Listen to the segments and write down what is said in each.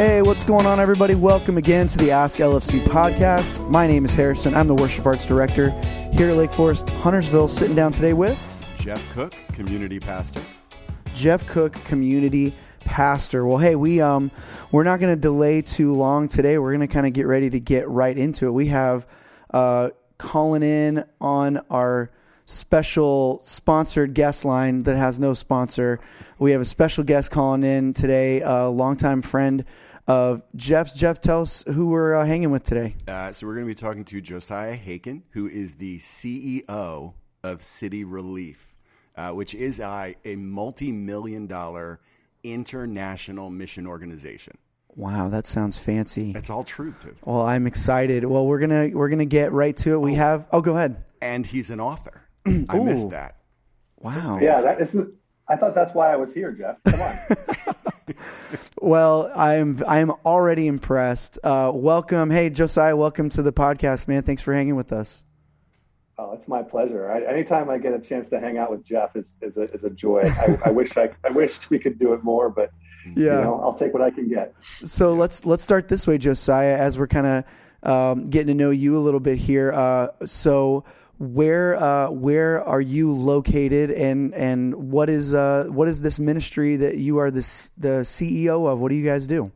Hey, what's going on, everybody? Welcome again to the Ask LFC podcast. My name is Harrison. I'm the Worship Arts Director here at Lake Forest, Huntersville, sitting down today with Jeff Cook, community pastor. Jeff Cook, community pastor. Well, hey, we um we're not going to delay too long today. We're going to kind of get ready to get right into it. We have uh calling in on our special sponsored guest line that has no sponsor. We have a special guest calling in today, a longtime friend of Jeff's. Jeff, tell us who we're uh, hanging with today. Uh, so we're going to be talking to Josiah Haken, who is the CEO of City Relief, uh, which is a, a multi-million dollar international mission organization. Wow, that sounds fancy. That's all true, too. Well, I'm excited. Well, we're gonna we're gonna get right to it. We have. Oh, go ahead. And he's an author. I missed that. Wow. Yeah, that isn't. I thought that's why I was here, Jeff. Come on. Well, I'm I'm already impressed. Uh, welcome, hey Josiah, welcome to the podcast, man. Thanks for hanging with us. oh, it's my pleasure. I, anytime I get a chance to hang out with Jeff is is a, is a joy. I, I wish I I wish we could do it more, but Yeah. you know, I'll take what I can get. So let's let's start this way, Josiah, as we're kind of um, getting to know you a little bit here. Uh, so where uh, where are you located, and and what is uh, what is this ministry that you are the the CEO of? What do you guys do?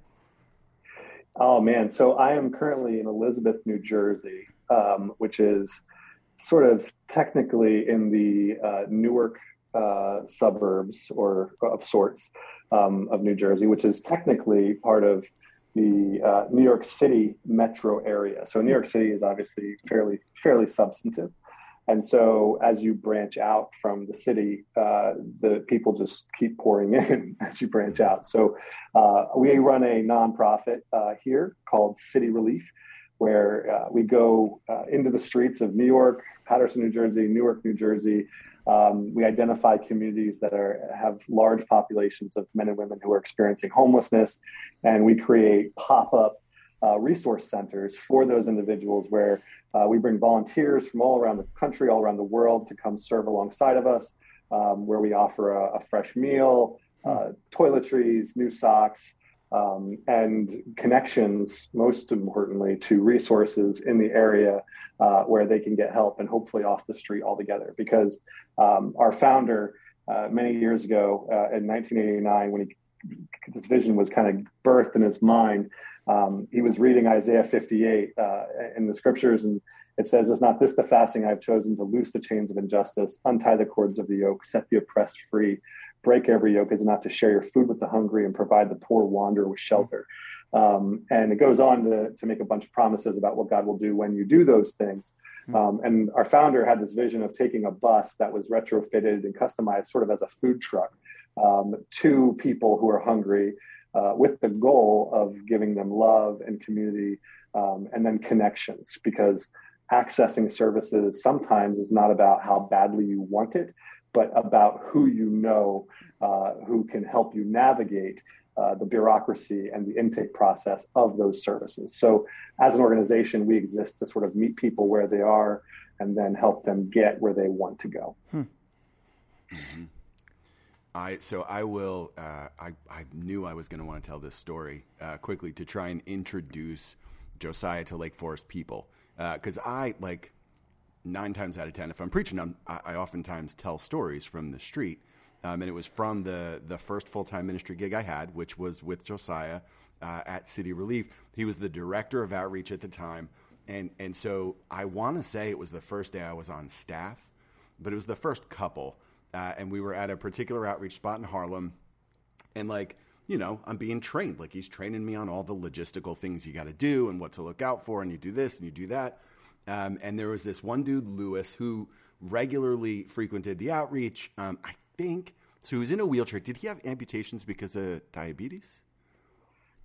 Oh man, so I am currently in Elizabeth, New Jersey, um, which is sort of technically in the uh, Newark uh, suburbs or of sorts um, of New Jersey, which is technically part of the uh, New York City metro area. So New York City is obviously fairly fairly substantive. And so, as you branch out from the city, uh, the people just keep pouring in as you branch out. So, uh, we run a nonprofit uh, here called City Relief, where uh, we go uh, into the streets of New York, Paterson, New Jersey, Newark, New Jersey. Um, we identify communities that are have large populations of men and women who are experiencing homelessness, and we create pop up uh, resource centers for those individuals where uh, we bring volunteers from all around the country, all around the world to come serve alongside of us, um, where we offer a, a fresh meal, uh, toiletries, new socks, um, and connections, most importantly, to resources in the area uh, where they can get help and hopefully off the street altogether. Because um, our founder, uh, many years ago uh, in 1989, when he this vision was kind of birthed in his mind, um, he was reading Isaiah 58 uh, in the scriptures, and it says, Is not this the fasting I've chosen to loose the chains of injustice, untie the cords of the yoke, set the oppressed free, break every yoke? Is it not to share your food with the hungry and provide the poor wanderer with shelter? Um, and it goes on to, to make a bunch of promises about what God will do when you do those things. Um, and our founder had this vision of taking a bus that was retrofitted and customized sort of as a food truck um, to people who are hungry uh, with the goal of giving them love and community um, and then connections because accessing services sometimes is not about how badly you want it but about who you know uh, who can help you navigate uh, the bureaucracy and the intake process of those services. So as an organization we exist to sort of meet people where they are and then help them get where they want to go I so I will. Uh, I I knew I was going to want to tell this story uh, quickly to try and introduce Josiah to Lake Forest people because I like nine times out of ten, if I'm preaching, I'm, I, I oftentimes tell stories from the street, um, and it was from the the first full time ministry gig I had, which was with Josiah uh, at City Relief. He was the director of outreach at the time, and and so I want to say it was the first day I was on staff, but it was the first couple uh, and we were at a particular outreach spot in Harlem, and like you know, I'm being trained. Like he's training me on all the logistical things you got to do and what to look out for, and you do this and you do that. Um, and there was this one dude, Lewis, who regularly frequented the outreach. Um, I think so. He was in a wheelchair. Did he have amputations because of diabetes?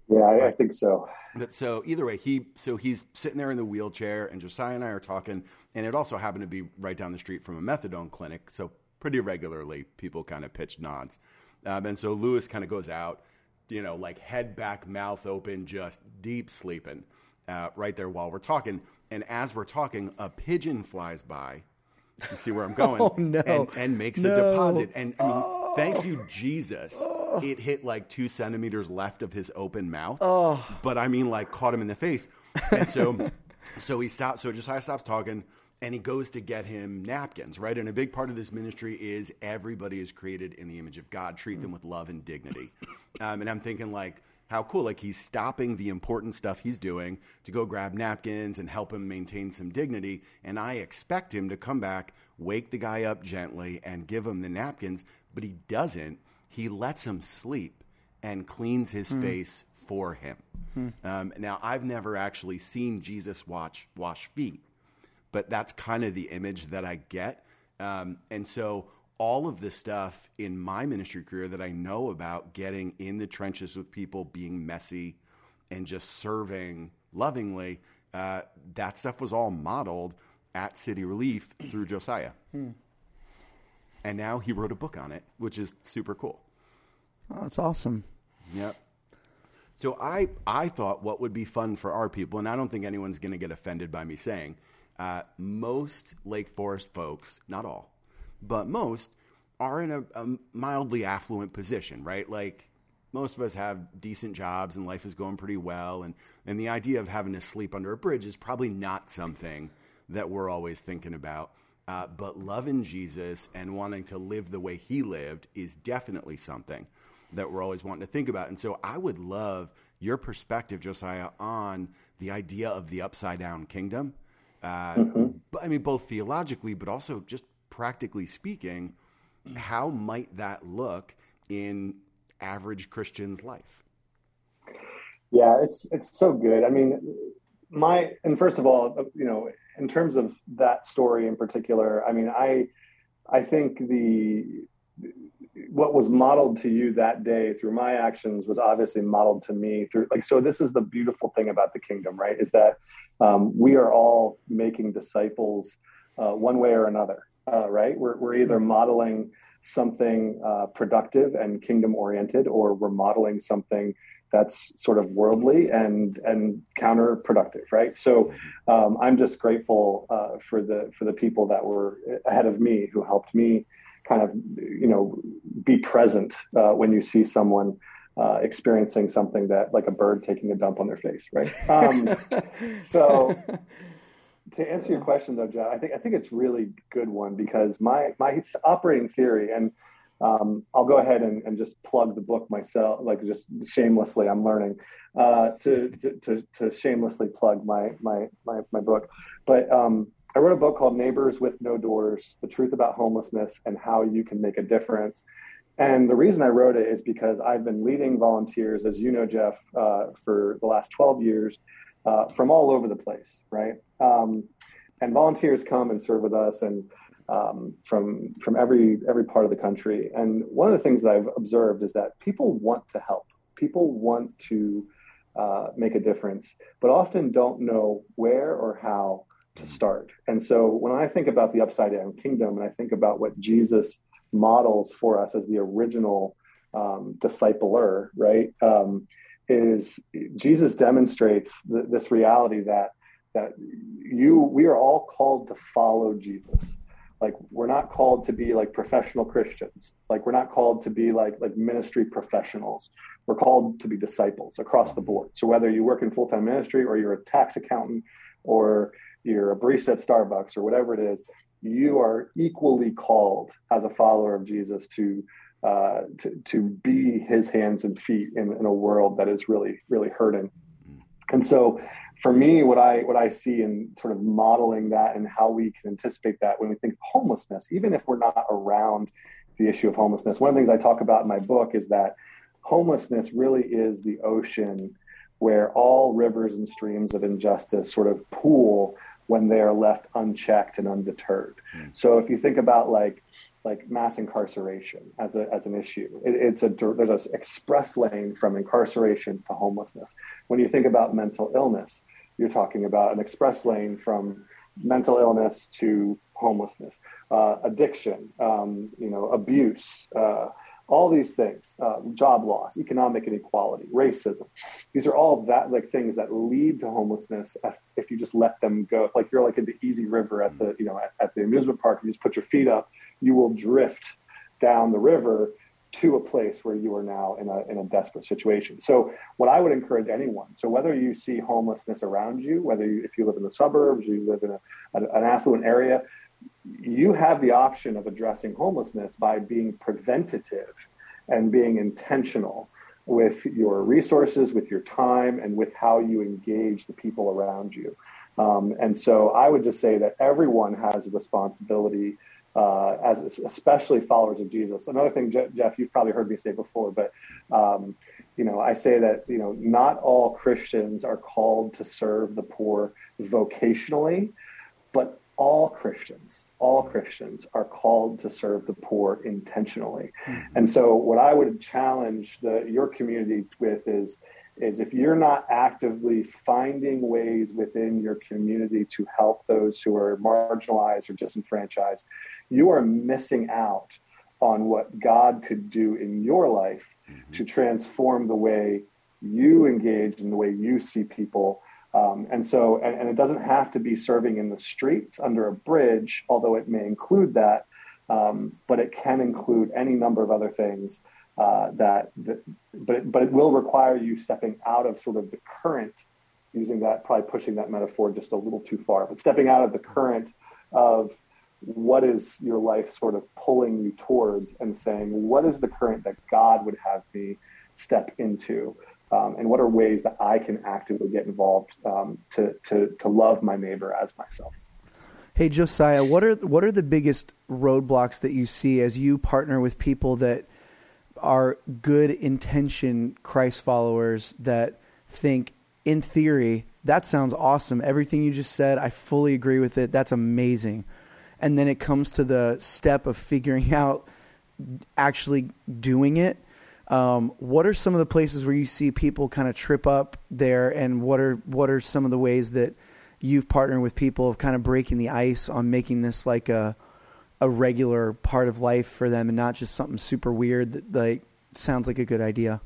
yeah i, I think so But so either way, he so he's sitting there in the wheelchair, and Josiah and I are talking, and it also happened to be right down the street from a methadone clinic. So pretty regularly, people kind of pitch nods, um, and so Lewis kind of goes out, you know, like head back, mouth open, just deep sleeping, uh, right there while we're talking. And as we're talking, a pigeon flies by. You see where I'm going? Oh, no. And, and makes No. a deposit. And I mean, thank you, Jesus, oh. it hit like two centimeters left of his open mouth. Oh. But I mean, like caught him in the face. And so, so he stops. So just Josiah stops talking and he goes to get him napkins, right? And a big part of this ministry is everybody is created in the image of God. Treat them with love and dignity. Um, and I'm thinking like, how cool! Like he's stopping the important stuff he's doing to go grab napkins and help him maintain some dignity. And I expect him to come back, wake the guy up gently, and give him the napkins. But he doesn't. He lets him sleep and cleans his mm. face for him. Mm. Um, now, I've never actually seen Jesus watch wash feet but that's kind of the image that I get. Um, and so all of the stuff in my ministry career that I know about getting in the trenches with people, being messy, and just serving lovingly, uh, that stuff was all modeled at City Relief through Josiah. Hmm. And now he wrote a book on it, which is super cool. Oh, that's awesome. Yep. So I I thought what would be fun for our people, and I don't think anyone's going to get offended by me saying uh, most Lake Forest folks, not all, but most, are in a, a mildly affluent position, right? Like most of us have decent jobs and life is going pretty well. And, and the idea of having to sleep under a bridge is probably not something that we're always thinking about. Uh, but loving Jesus and wanting to live the way he lived is definitely something that we're always wanting to think about. And so I would love your perspective, Josiah, on the idea of the upside down kingdom uh, mm-hmm. But I mean, both theologically, but also just practically speaking, how might that look in average Christian's life? Yeah, it's it's so good. I mean, my and first of all, you know, in terms of that story in particular, I mean, I I think the what was modeled to you that day through my actions was obviously modeled to me through like so this is the beautiful thing about the kingdom right is that um, we are all making disciples uh, one way or another, uh, right? We're, we're either mm-hmm. modeling something uh, productive and kingdom oriented, or we're modeling something that's sort of worldly and and counterproductive, right? So um, I'm just grateful uh, for the for the people that were ahead of me who helped me kind of you know be present uh, when you see someone uh, experiencing something that like a bird taking a dump on their face, right? Um, so to answer your question though, Jeff, I think I think it's really good one because my my operating theory and um, I'll go ahead and, and, just plug the book myself, like just shamelessly. I'm learning uh, to, to, to, to, shamelessly plug my my my, my book, but um, I wrote a book called Neighbors with No Doors: The Truth About Homelessness and How You Can Make a Difference. And the reason I wrote it is because I've been leading volunteers, as you know, Jeff, uh, for the last 12 years uh, from all over the place, right? Um, and volunteers come and serve with us and um, from from every every part of the country. And one of the things that I've observed is that people want to help. People want to uh, make a difference, but often don't know where or how to start. And so when I think about the upside down kingdom and I think about what Jesus models for us as the original um, discipler, right? Um, is Jesus demonstrates th- this reality that that you we are all called to follow Jesus. Like we're not called to be like professional Christians. Like we're not called to be like like ministry professionals. We're called to be disciples across the board. So whether you work in full time ministry or you're a tax accountant or you're a barista at Starbucks or whatever it is, you are equally called as a follower of Jesus to uh, to, to be his hands and feet in, in a world that is really really hurting. And so, for me, what I what I see in sort of modeling that and how we can anticipate that when we think of homelessness, even if we're not around the issue of homelessness, one of the things I talk about in my book is that homelessness really is the ocean where all rivers and streams of injustice sort of pool when they are left unchecked and undeterred. Mm. So if you think about like like mass incarceration as a as an issue, it, it's a there's an express lane from incarceration to homelessness. When you think about mental illness, you're talking about an express lane from mental illness to homelessness, uh, addiction, um, you know, abuse. Uh, all these things uh, job loss economic inequality racism these are all that like things that lead to homelessness if you just let them go like you're like in the easy river at the you know at, at the amusement park you just put your feet up you will drift down the river to a place where you are now in a, in a desperate situation. So, what I would encourage anyone, so whether you see homelessness around you, whether you, if you live in the suburbs, you live in a, an affluent area, you have the option of addressing homelessness by being preventative and being intentional with your resources, with your time, and with how you engage the people around you. Um, and so I would just say that everyone has a responsibility, uh, as especially followers of Jesus. Another thing, Jeff, you've probably heard me say before, but um, you know, I say that you know, not all Christians are called to serve the poor vocationally, but all Christians, all Christians are called to serve the poor intentionally. Mm-hmm. And so, what I would challenge the, your community with is, is if you're not actively finding ways within your community to help those who are marginalized or disenfranchised, you are missing out on what God could do in your life mm-hmm. to transform the way you engage and the way you see people um, and so, and, and, it doesn't have to be serving in the streets under a bridge, although it may include that, um, but it can include any number of other things uh, that, that, but, it, but it will require you stepping out of sort of the current, using that, probably pushing that metaphor just a little too far, but stepping out of the current of what is your life sort of pulling you towards and saying, what is the current that God would have me step into? Um, and what are ways that I can actively get involved um, to, to, to love my neighbor as myself. Hey Josiah, what are what are the biggest roadblocks that you see as you partner with people that are good intention Christ followers that think in theory that sounds awesome. Everything you just said, I fully agree with it. That's amazing. And then it comes to the step of figuring out actually doing it um, what are some of the places where you see people kind of trip up there, and what are what are some of the ways that you've partnered with people of kind of breaking the ice on making this like a a regular part of life for them, and not just something super weird that like sounds like a good idea?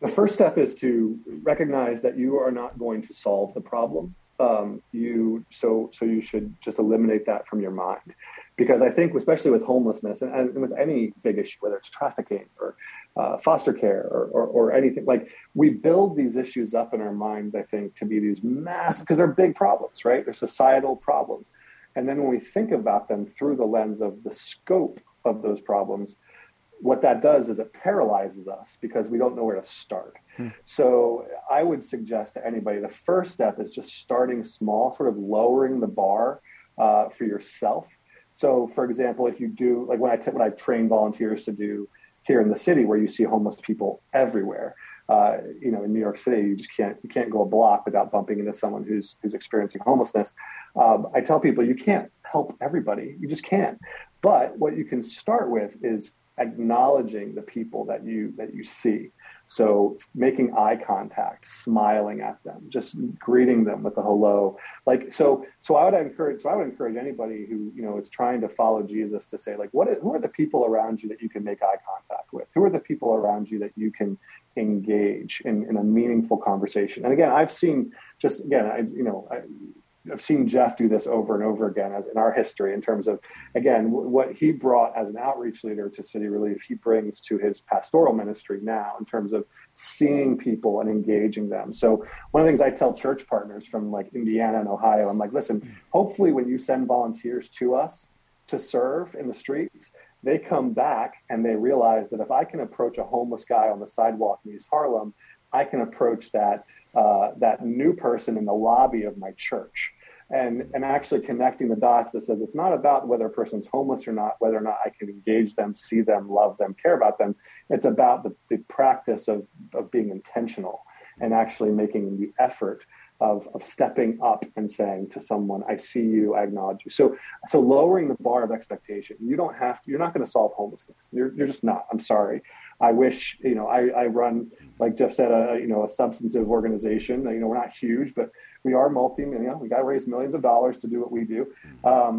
The first step is to recognize that you are not going to solve the problem. Um, you so so you should just eliminate that from your mind because I think, especially with homelessness and, and with any big issue, whether it's trafficking or uh, foster care or, or, or, anything, like we build these issues up in our minds, I think, to be these massive, because they're big problems, right? They're societal problems. And then when we think about them through the lens of the scope of those problems, what that does is it paralyzes us because we don't know where to start. Hmm. So I would suggest to anybody the first step is just starting small, sort of lowering the bar uh, for yourself so, for example, if you do like when I t- when I train volunteers to do here in the city, where you see homeless people everywhere, uh, you know, in New York City, you just can't you can't go a block without bumping into someone who's who's experiencing homelessness. Um, I tell people you can't help everybody, you just can't. But what you can start with is acknowledging the people that you that you see. So making eye contact, smiling at them, just greeting them with a hello. Like so so I would encourage so I would encourage anybody who, you know, is trying to follow Jesus to say like what who are the people around you that you can make eye contact with? Who are the people around you that you can engage in, in a meaningful conversation? And again, I've seen just again, I you know, I, I've seen Jeff do this over and over again as in our history in terms of again what he brought as an outreach leader to City Relief he brings to his pastoral ministry now in terms of seeing people and engaging them. So one of the things I tell church partners from like Indiana and Ohio, I'm like, listen, hopefully when you send volunteers to us to serve in the streets, they come back and they realize that if I can approach a homeless guy on the sidewalk in East Harlem, I can approach that uh, that new person in the lobby of my church and and actually connecting the dots that says it's not about whether a person's homeless or not whether or not i can engage them see them love them care about them. It's about the, the practice of of being intentional and actually making the effort of, of stepping up and saying to someone i see you i acknowledge you. So so lowering the bar of expectation you don't have to, you're not going to solve homelessness. You're, you're just not. I'm sorry. I wish you know i, I run like jeff said a you know a substantive organization. You know we're not huge but we are multi, you know, we got to raise millions of dollars to do what we do. Mm-hmm. Um,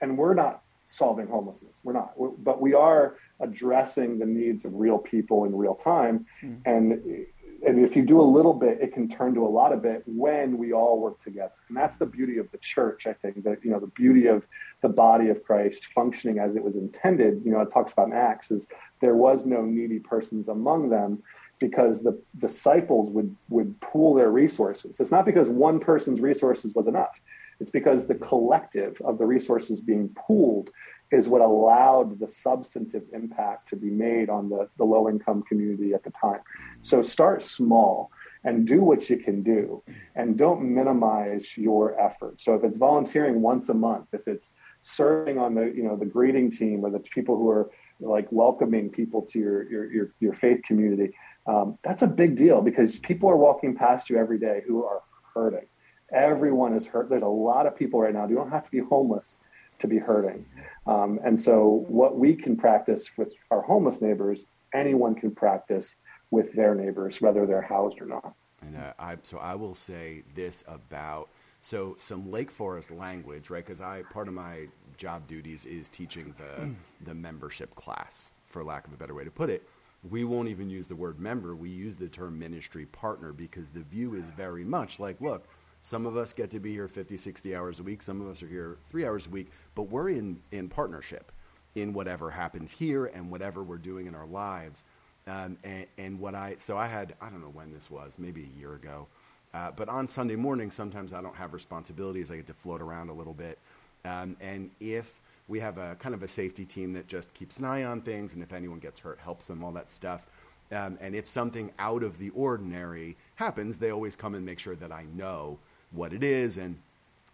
and we're not solving homelessness. We're not, but we are addressing the needs of real people in real time. Mm-hmm. And and if you do a little bit, it can turn to a lot of it when we all work together. And that's the beauty of the church, I think, that, you know, the beauty of the body of Christ functioning as it was intended. You know, it talks about in Acts is there was no needy persons among them because the disciples would, would pool their resources. It's not because one person's resources was enough. It's because the collective of the resources being pooled is what allowed the substantive impact to be made on the, the low income community at the time. So start small and do what you can do and don't minimize your effort. So if it's volunteering once a month, if it's serving on the, you know, the greeting team or the people who are like welcoming people to your, your, your, your faith community, um, that's a big deal because people are walking past you every day who are hurting. Everyone is hurt. There's a lot of people right now. You don't have to be homeless to be hurting. Um, and so, what we can practice with our homeless neighbors, anyone can practice with their neighbors, whether they're housed or not. And uh, I, so I will say this about so some Lake Forest language, right? Because I part of my job duties is teaching the the membership class, for lack of a better way to put it. We won't even use the word member. We use the term ministry partner because the view is very much like, look, some of us get to be here 50, 60 hours a week. Some of us are here three hours a week, but we're in, in partnership in whatever happens here and whatever we're doing in our lives. Um, and, and, what I, so I had, I don't know when this was, maybe a year ago. Uh, but on Sunday morning, sometimes I don't have responsibilities. I get to float around a little bit. Um, and if we have a kind of a safety team that just keeps an eye on things, and if anyone gets hurt, helps them, all that stuff. Um, and if something out of the ordinary happens, they always come and make sure that I know what it is. And,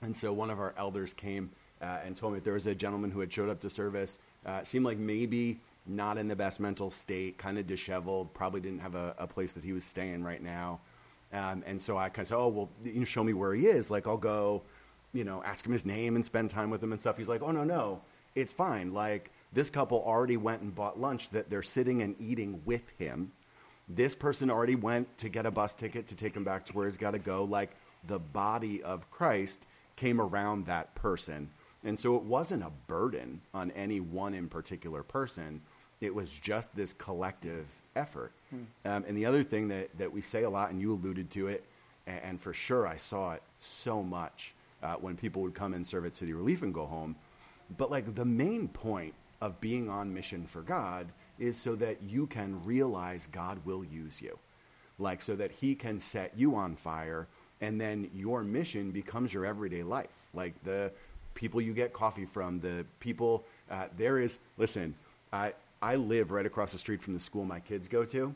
and so one of our elders came uh, and told me that there was a gentleman who had showed up to service, uh, seemed like maybe not in the best mental state, kind of disheveled, probably didn't have a, a, place that he was staying right now. Um, and so I kind of said, oh, well, you know, show me where he is. Like, I'll go, you know, ask him his name and spend time with him and stuff. He's like, oh, no, no, it's fine. Like, this couple already went and bought lunch that they're sitting and eating with him. This person already went to get a bus ticket to take him back to where he's got to go. Like, the body of Christ came around that person. And so it wasn't a burden on any one in particular person. It was just this collective effort. Hmm. Um, and the other thing that, that we say a lot, and you alluded to it, and, and for sure I saw it so much uh, when people would come and serve at City Relief and go home. But like the main point of being on mission for God is so that you can realize God will use you. Like so that he can set you on fire and then your mission becomes your everyday life. Like the people you get coffee from, the people uh, there is. Listen, I I live right across the street from the school my kids go to,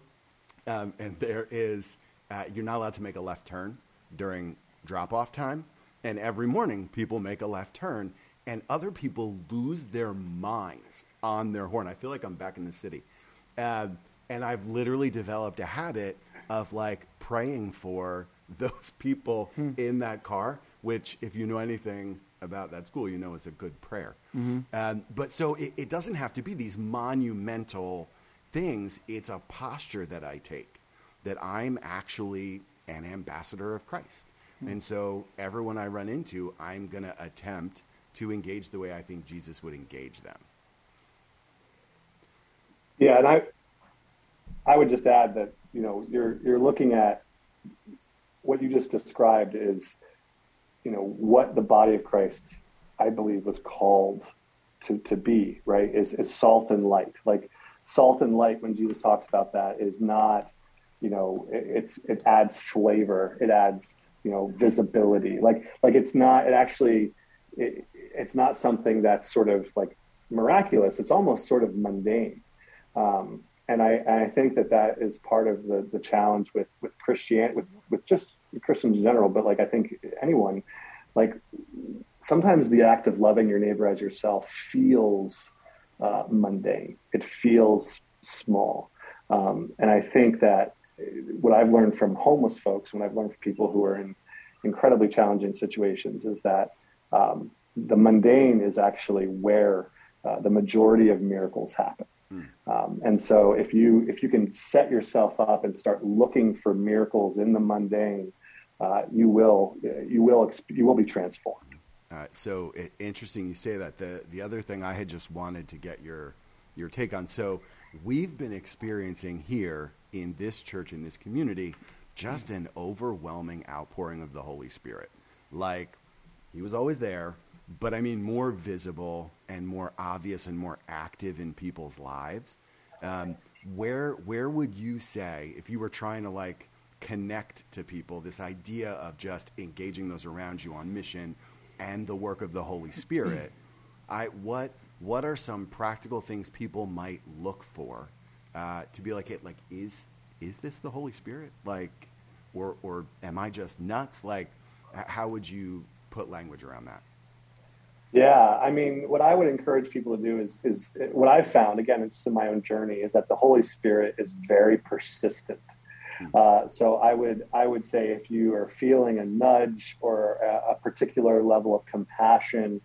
um, and there is uh, you're not allowed to make a left turn during drop off time, and every morning people make a left turn. And other people lose their minds on their horn. I feel like I'm back in the city. Uh, and I've literally developed a habit of like praying for those people hmm. in that car, which, if you know anything about that school, you know is a good prayer. Mm-hmm. Um, but so it, it, doesn't have to be these monumental things. It's a posture that I take that I'm actually an ambassador of Christ. Hmm. And so everyone I run into, I'm going to attempt to engage the way I think Jesus would engage them. Yeah, and I I would just add that, you know, you're you're looking at what you just described is, you know, what the body of Christ, I believe, was called to to be. Right? Is is salt and light. Like salt and light. When Jesus talks about that, is not, you know, it, it's it adds flavor. It adds you know visibility. Like like it's not. It actually. It, it's not something that's sort of like miraculous. It's almost sort of mundane. Um, and I, and I think that that is part of the, the challenge with, with Christianity, with, with just Christians in general, but like I think anyone, like sometimes the act of loving your neighbor as yourself feels uh, mundane. It feels small. Um, and I think that what I've learned from homeless folks, what I've learned from people who are in incredibly challenging situations, is that um, the mundane is actually where uh, the majority of miracles happen. Hmm. Um, and so if you if you can set yourself up and start looking for miracles in the mundane, uh, you will you will you will be transformed. Uh, so it, interesting you say that. The the other thing I had just wanted to get your your take on. So we've been experiencing here in this church, in this community, just an overwhelming outpouring of the Holy Spirit. Like, he was always there, but I mean, more visible and more obvious and more active in people's lives. Um, where where would you say if you were trying to like connect to people this idea of just engaging those around you on mission and the work of the Holy Spirit? I what what are some practical things people might look for uh, to be like it like is is this the Holy Spirit like or or am I just nuts like how would you put language around that? Yeah, I mean, what I would encourage people to do is is what I've found again, just in my own journey, is that the Holy Spirit is very persistent. Hmm. Uh, so I would I would say if you are feeling a nudge or a, a, particular level of compassion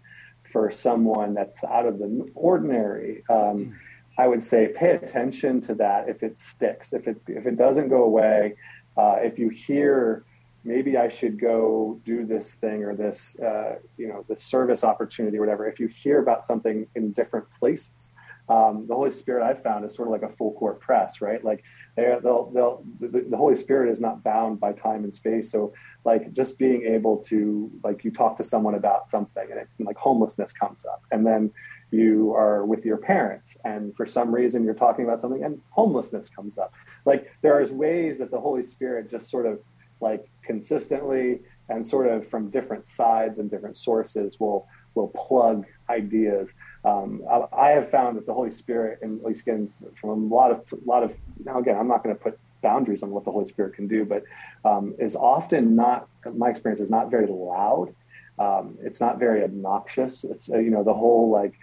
for someone that's out of the ordinary, um, hmm. I would say pay attention to that if it sticks, if it if it doesn't go away, uh, if you hear maybe I should go do this thing or this, uh, you know, this service opportunity or whatever. If you hear about something in different places, um, the Holy Spirit I've found is sort of like a full court press, right? Like they'll, they'll, the, the, Holy Spirit is not bound by time and space. So like just being able to, like you talk to someone about something and, it, and like homelessness comes up and then you are with your parents and for some reason you're talking about something and homelessness comes up. Like there is ways that the Holy Spirit just sort of like consistently and sort of from different sides and different sources will will plug ideas. Um, I, I, have found that the Holy Spirit, and at least again from a lot of a lot of now again, I'm not going to put boundaries on what the Holy Spirit can do, but um, is often not my experience is not very loud. Um, it's not very obnoxious. It's uh, you know the whole like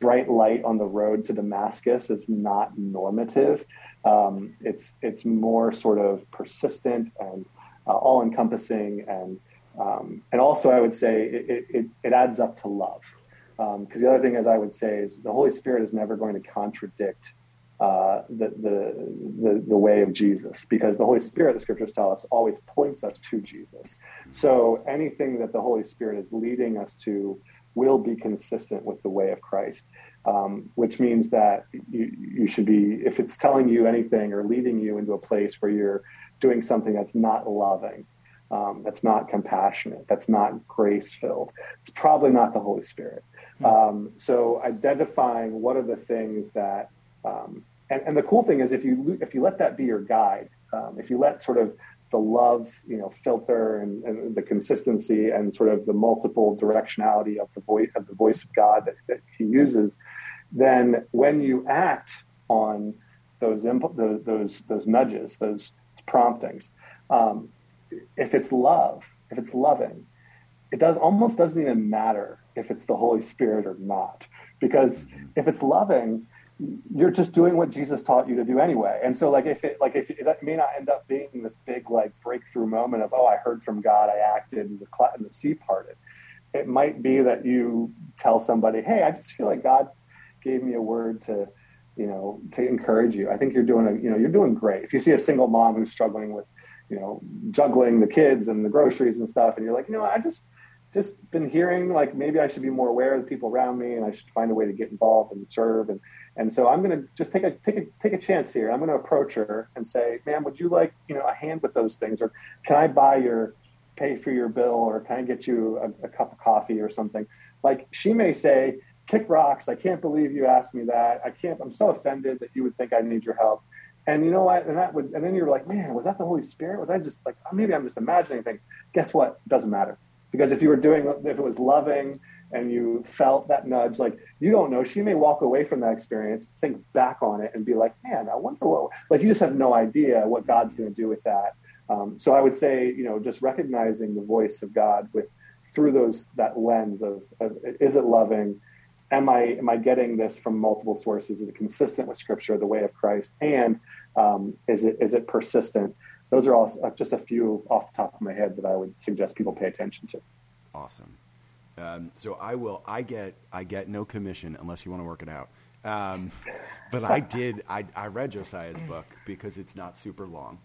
bright light on the road to Damascus is not normative. Um, it's it's more sort of persistent and uh, all encompassing and um, and also I would say it, it, it adds up to love. Because um, the other thing as I would say is the Holy Spirit is never going to contradict uh, the, the, the the way of Jesus because the Holy Spirit the scriptures tell us always points us to Jesus. So anything that the Holy Spirit is leading us to will be consistent with the way of Christ um, which means that you, you should be if it's telling you anything or leading you into a place where you're doing something that's not loving, um, that's not compassionate, that's not grace filled. It's probably not the Holy Spirit. Hmm. Um, so identifying what are the things that, um, and, and, the cool thing is if you if you let that be your guide, um, if you let sort of the love, you know, filter and, and, the consistency and sort of the multiple directionality of the voice of the voice of God that, that He uses, then when you act on those imp- those, those those nudges, those promptings. Um, if it's love, if it's loving, it does almost doesn't even matter if it's the Holy Spirit or not, because if it's loving, you're just doing what Jesus taught you to do anyway. And so, like, if it like if it, it may not end up being this big like breakthrough moment of oh, I heard from God, I acted, and the cl- and the sea parted. It might be that you tell somebody, hey, I just feel like God gave me a word to you know, to encourage you. I think you're doing a, you know, you're doing great. If you see a single mom who's struggling with, you know, juggling the kids and the groceries and stuff, and you're like, you know, I just, just been hearing like maybe I should be more aware of the people around me, and I should find a way to get involved and serve. And and so I'm going to just take a take a take a chance here. I'm going to approach her and say, "Ma'am, would you like you know a hand with those things, or can I buy your pay for your bill, or can I get you a, a cup of coffee or something?" Like she may say, kick rocks. I can't believe you asked me that. I can't, I'm so offended that you would think I need your help. And you know what? And that would, and then you're like, man, was that the Holy Spirit? Was I just like, maybe I'm just imagining things. Guess what? Doesn't matter. Because if you were doing, if it was loving and you felt that nudge, like you don't know, she may walk away from that experience, think back on it and be like, man, I wonder what, like you just have no idea what God's going to do with that. Um, so I would say, you know, just recognizing the voice of God with, through those, that lens of, of is it loving? Am I am I getting this from multiple sources? Is it consistent with Scripture, the way of Christ, and um, is it is it persistent? Those are all uh, just a few off the top of my head that I would suggest people pay attention to. Awesome. Um, so I will. I get I get no commission unless you want to work it out. Um, but I did. I, I read Josiah's book because it's not super long.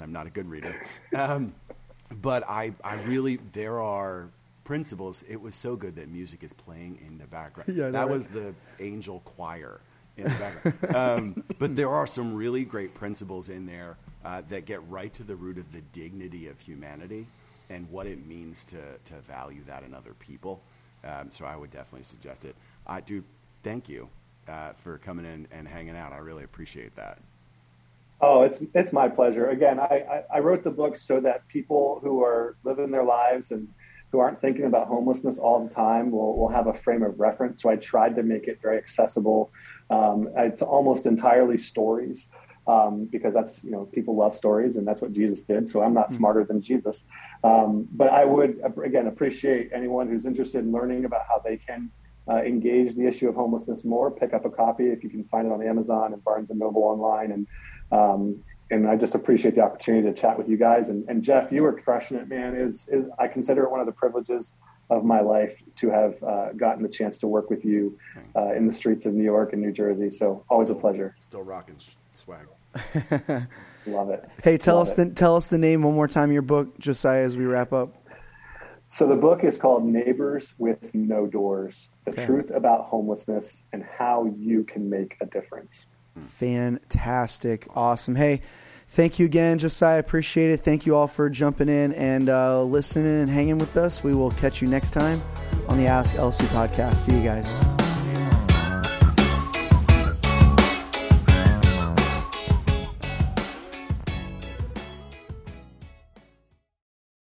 I'm not a good reader. Um, but I I really there are principles, it was so good that music is playing in the background. Yeah, that right. was the angel choir in the background. um, but there are some really great principles in there uh, that get right to the root of the dignity of humanity and what it means to, to value that in other people. Um, so I would definitely suggest it. I do thank you uh, for coming in and hanging out. I really appreciate that. Oh, it's it's my pleasure. Again, I, I, I wrote the book so that people who are living their lives and who aren't thinking about homelessness all the time will, will have a frame of reference. So I tried to make it very accessible. Um, it's almost entirely stories um, because that's you know people love stories and that's what Jesus did. So I'm not mm-hmm. smarter than Jesus, um, but I would again appreciate anyone who's interested in learning about how they can uh, engage the issue of homelessness more. Pick up a copy if you can find it on Amazon and Barnes and Noble online and. Um, and I just appreciate the opportunity to chat with you guys. And, and Jeff, you were crushing it, man. Is is I consider it one of the privileges of my life to have uh, gotten the chance to work with you uh, in the streets of New York and New Jersey. So always still, a pleasure. Still rocking swag. Love it. Hey, tell Love us the tell us the name one more time. Your book, Josiah, as we wrap up. So the book is called Neighbors with No Doors: The okay. Truth About Homelessness and How You Can Make a Difference. Fantastic. Awesome. Hey, thank you again, Josiah. Appreciate it. Thank you all for jumping in and uh, listening and hanging with us. We will catch you next time on the Ask LC podcast. See you guys.